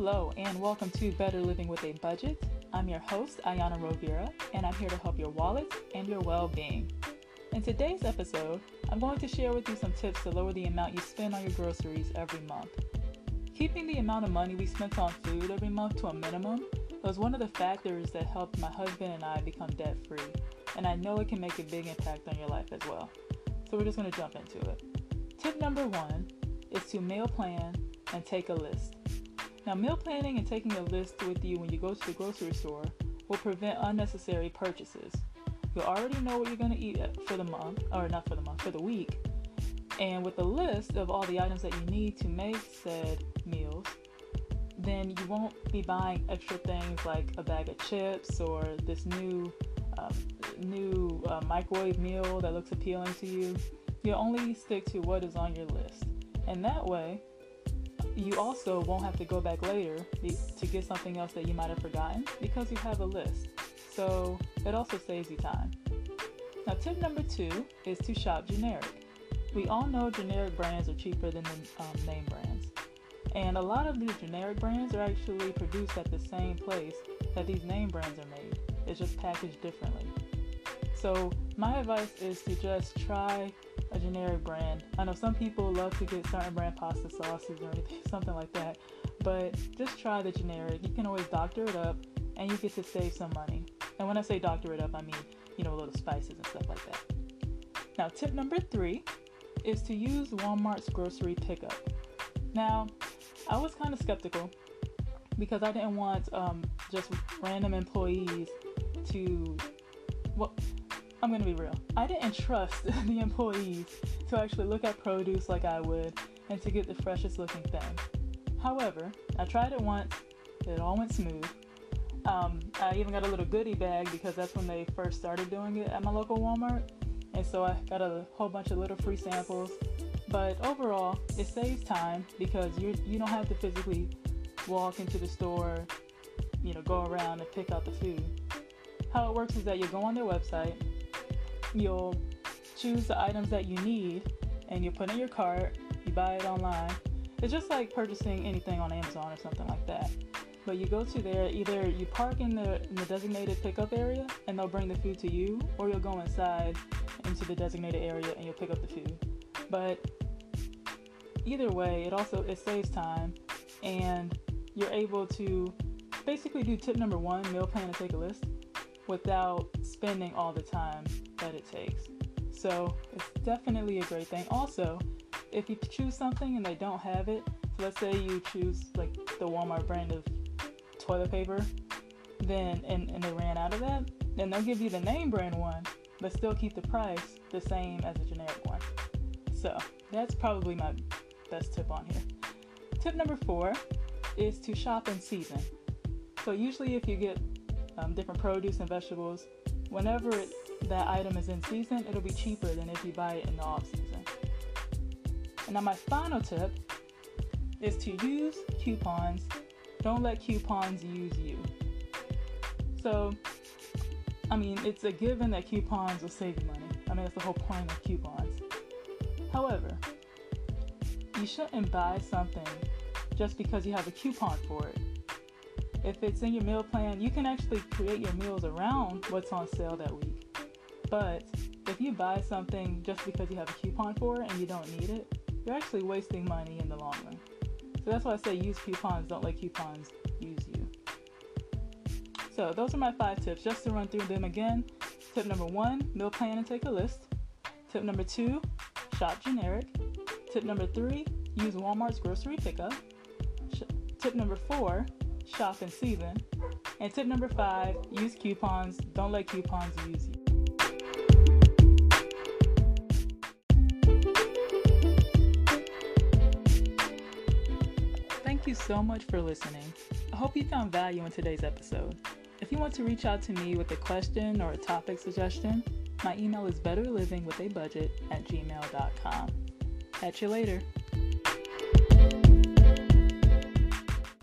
Hello, and welcome to Better Living with a Budget. I'm your host, Ayana Rovira, and I'm here to help your wallet and your well being. In today's episode, I'm going to share with you some tips to lower the amount you spend on your groceries every month. Keeping the amount of money we spent on food every month to a minimum was one of the factors that helped my husband and I become debt free, and I know it can make a big impact on your life as well. So we're just going to jump into it. Tip number one is to meal plan and take a list. Now, meal planning and taking a list with you when you go to the grocery store will prevent unnecessary purchases. You'll already know what you're going to eat for the month, or not for the month, for the week. And with a list of all the items that you need to make said meals, then you won't be buying extra things like a bag of chips or this new um, new uh, microwave meal that looks appealing to you. You'll only stick to what is on your list, and that way, you also won't have to go back later to get something else that you might have forgotten because you have a list. So it also saves you time. Now, tip number two is to shop generic. We all know generic brands are cheaper than the um, name brands. And a lot of these generic brands are actually produced at the same place that these name brands are made. It's just packaged differently. So, my advice is to just try a generic brand. I know some people love to get certain brand pasta sauces or anything, something like that, but just try the generic. You can always doctor it up and you get to save some money. And when I say doctor it up, I mean, you know, a little spices and stuff like that. Now, tip number three is to use Walmart's grocery pickup. Now, I was kind of skeptical because I didn't want um, just random employees to. Well, I'm gonna be real. I didn't trust the employees to actually look at produce like I would and to get the freshest looking thing. However, I tried it once, it all went smooth. Um, I even got a little goodie bag because that's when they first started doing it at my local Walmart. And so I got a whole bunch of little free samples. But overall, it saves time because you you don't have to physically walk into the store, you know, go around and pick out the food. How it works is that you go on their website, you'll choose the items that you need, and you put in your cart. You buy it online. It's just like purchasing anything on Amazon or something like that. But you go to there, either you park in the, in the designated pickup area and they'll bring the food to you, or you'll go inside into the designated area and you'll pick up the food. But either way, it also it saves time and you're able to basically do tip number one, meal plan and take a list, without spending all the time that it takes. So it's definitely a great thing. Also, if you choose something and they don't have it, so let's say you choose like the Walmart brand of toilet paper, then and, and they ran out of that, then they'll give you the name brand one, but still keep the price the same as the generic one. So that's probably my best tip on here. Tip number four is to shop in season. So usually if you get um, different produce and vegetables, whenever it, that item is in season, it'll be cheaper than if you buy it in the off season. And now my final tip is to use coupons. Don't let coupons use you. So, I mean, it's a given that coupons will save you money. I mean, that's the whole point of coupons. However, you shouldn't buy something just because you have a coupon for it. If it's in your meal plan, you can actually create your meals around what's on sale that week. But if you buy something just because you have a coupon for it and you don't need it, you're actually wasting money in the long run. So that's why I say use coupons, don't let coupons use you. So those are my five tips. Just to run through them again. Tip number one, meal plan and take a list. Tip number two, shop generic. Tip number three, use Walmart's grocery pickup. Sh- tip number four, shop in season. And tip number five, use coupons. Don't let coupons use you. Thank you so much for listening. I hope you found value in today's episode. If you want to reach out to me with a question or a topic suggestion, my email is betterlivingwithabudget at gmail.com. Catch you later.